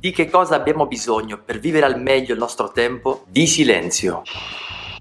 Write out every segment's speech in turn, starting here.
Di che cosa abbiamo bisogno per vivere al meglio il nostro tempo? Di silenzio.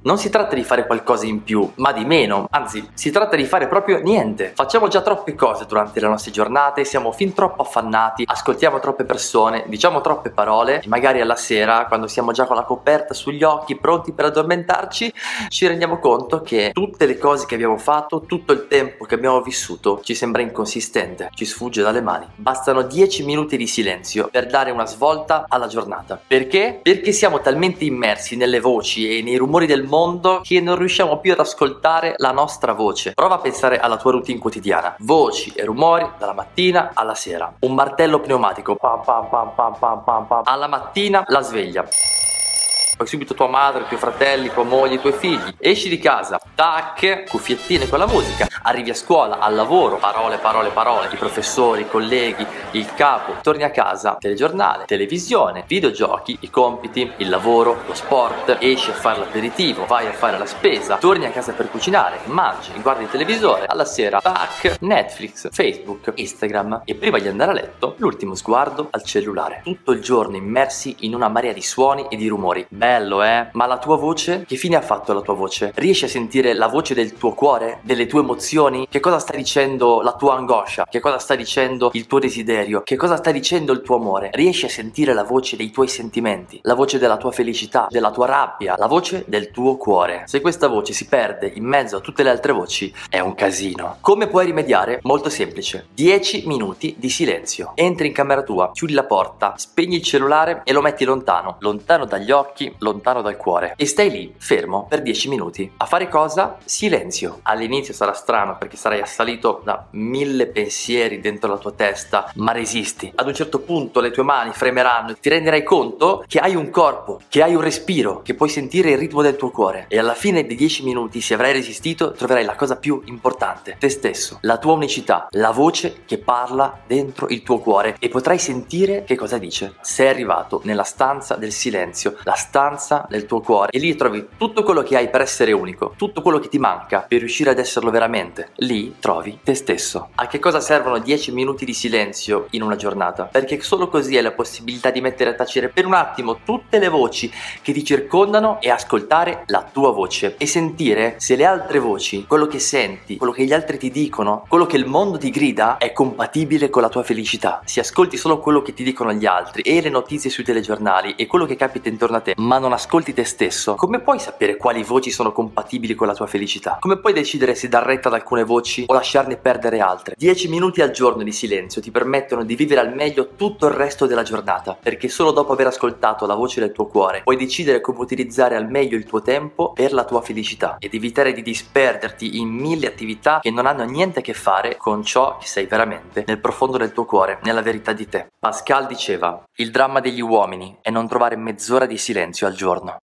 Non si tratta di fare qualcosa in più, ma di meno, anzi, si tratta di fare proprio niente. Facciamo già troppe cose durante le nostre giornate, siamo fin troppo affannati, ascoltiamo troppe persone, diciamo troppe parole e magari alla sera, quando siamo già con la coperta sugli occhi, pronti per addormentarci, ci rendiamo conto che tutte le cose che abbiamo fatto, tutto il tempo che abbiamo vissuto, ci sembra inconsistente, ci sfugge dalle mani. Bastano 10 minuti di silenzio per dare una svolta alla giornata. Perché? Perché siamo talmente immersi nelle voci e nei rumori del mondo che non riusciamo più ad ascoltare la nostra voce. Prova a pensare alla tua routine quotidiana. Voci e rumori dalla mattina alla sera. Un martello pneumatico. Pam, pam, pam. Alla mattina la sveglia poi subito tua madre, i tuoi fratelli, tua moglie, i tuoi figli. Esci di casa, tac, cuffiettine con la musica, arrivi a scuola, al lavoro, parole, parole, parole, i professori, i colleghi, il capo, torni a casa, telegiornale, televisione, videogiochi, i compiti, il lavoro, lo sport, esci a fare l'aperitivo, vai a fare la spesa, torni a casa per cucinare, mangi, guardi il televisore, alla sera, tac, Netflix, Facebook, Instagram e prima di andare a letto, l'ultimo sguardo al cellulare. Tutto il giorno immersi in una marea di suoni e di rumori. Beh, bello, eh? Ma la tua voce? Che fine ha fatto la tua voce? Riesci a sentire la voce del tuo cuore? Delle tue emozioni? Che cosa sta dicendo la tua angoscia? Che cosa sta dicendo il tuo desiderio? Che cosa sta dicendo il tuo amore? Riesci a sentire la voce dei tuoi sentimenti? La voce della tua felicità? Della tua rabbia? La voce del tuo cuore? Se questa voce si perde in mezzo a tutte le altre voci, è un casino. Come puoi rimediare? Molto semplice. 10 minuti di silenzio. Entri in camera tua, chiudi la porta, spegni il cellulare e lo metti lontano. Lontano dagli occhi, lontano dal cuore e stai lì, fermo, per 10 minuti. A fare cosa? Silenzio. All'inizio sarà strano perché sarai assalito da mille pensieri dentro la tua testa, ma resisti. Ad un certo punto le tue mani fremeranno e ti renderai conto che hai un corpo, che hai un respiro, che puoi sentire il ritmo del tuo cuore. E alla fine dei 10 minuti, se avrai resistito, troverai la cosa più importante, te stesso, la tua unicità, la voce che parla dentro il tuo cuore e potrai sentire che cosa dice. Sei arrivato nella stanza del silenzio, la stanza stanza del tuo cuore e lì trovi tutto quello che hai per essere unico, tutto quello che ti manca per riuscire ad esserlo veramente. Lì trovi te stesso. A che cosa servono 10 minuti di silenzio in una giornata? Perché solo così hai la possibilità di mettere a tacere per un attimo tutte le voci che ti circondano e ascoltare la tua voce e sentire se le altre voci, quello che senti, quello che gli altri ti dicono, quello che il mondo ti grida è compatibile con la tua felicità. Se ascolti solo quello che ti dicono gli altri e le notizie sui telegiornali e quello che capita intorno a te, non ascolti te stesso, come puoi sapere quali voci sono compatibili con la tua felicità? Come puoi decidere se dar retta ad alcune voci o lasciarne perdere altre? 10 minuti al giorno di silenzio ti permettono di vivere al meglio tutto il resto della giornata, perché solo dopo aver ascoltato la voce del tuo cuore puoi decidere come utilizzare al meglio il tuo tempo per la tua felicità ed evitare di disperderti in mille attività che non hanno niente a che fare con ciò che sei veramente nel profondo del tuo cuore, nella verità di te. Pascal diceva: Il dramma degli uomini è non trovare mezz'ora di silenzio al giorno.